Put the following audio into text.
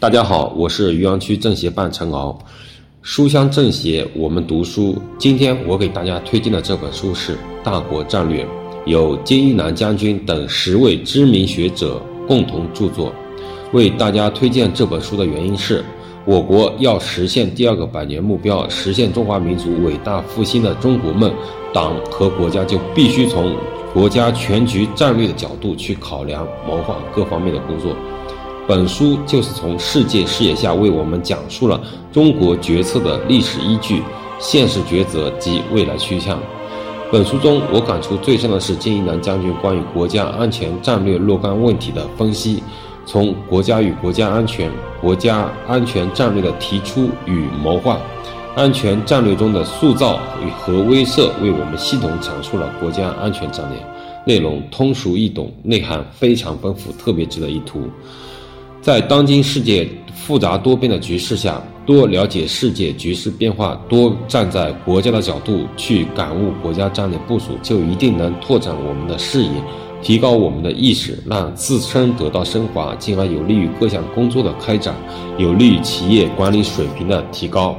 大家好，我是渔阳区政协办陈敖，书香政协，我们读书。今天我给大家推荐的这本书是《大国战略》，由金一南将军等十位知名学者共同著作。为大家推荐这本书的原因是，我国要实现第二个百年目标，实现中华民族伟大复兴的中国梦，党和国家就必须从国家全局战略的角度去考量谋划各方面的工作。本书就是从世界视野下为我们讲述了中国决策的历史依据、现实抉择及未来趋向。本书中，我感触最深的是金一南将军关于国家安全战略若干问题的分析，从国家与国家安全、国家安全战略的提出与谋划、安全战略中的塑造与和威慑，为我们系统阐述了国家安全战略，内容通俗易懂，内涵非常丰富，特别值得一读。在当今世界复杂多变的局势下多了解世界局势变化多站在国家的角度去感悟国家战略部署就一定能拓展我们的视野提高我们的意识让自身得到升华进而有利于各项工作的开展有利于企业管理水平的提高。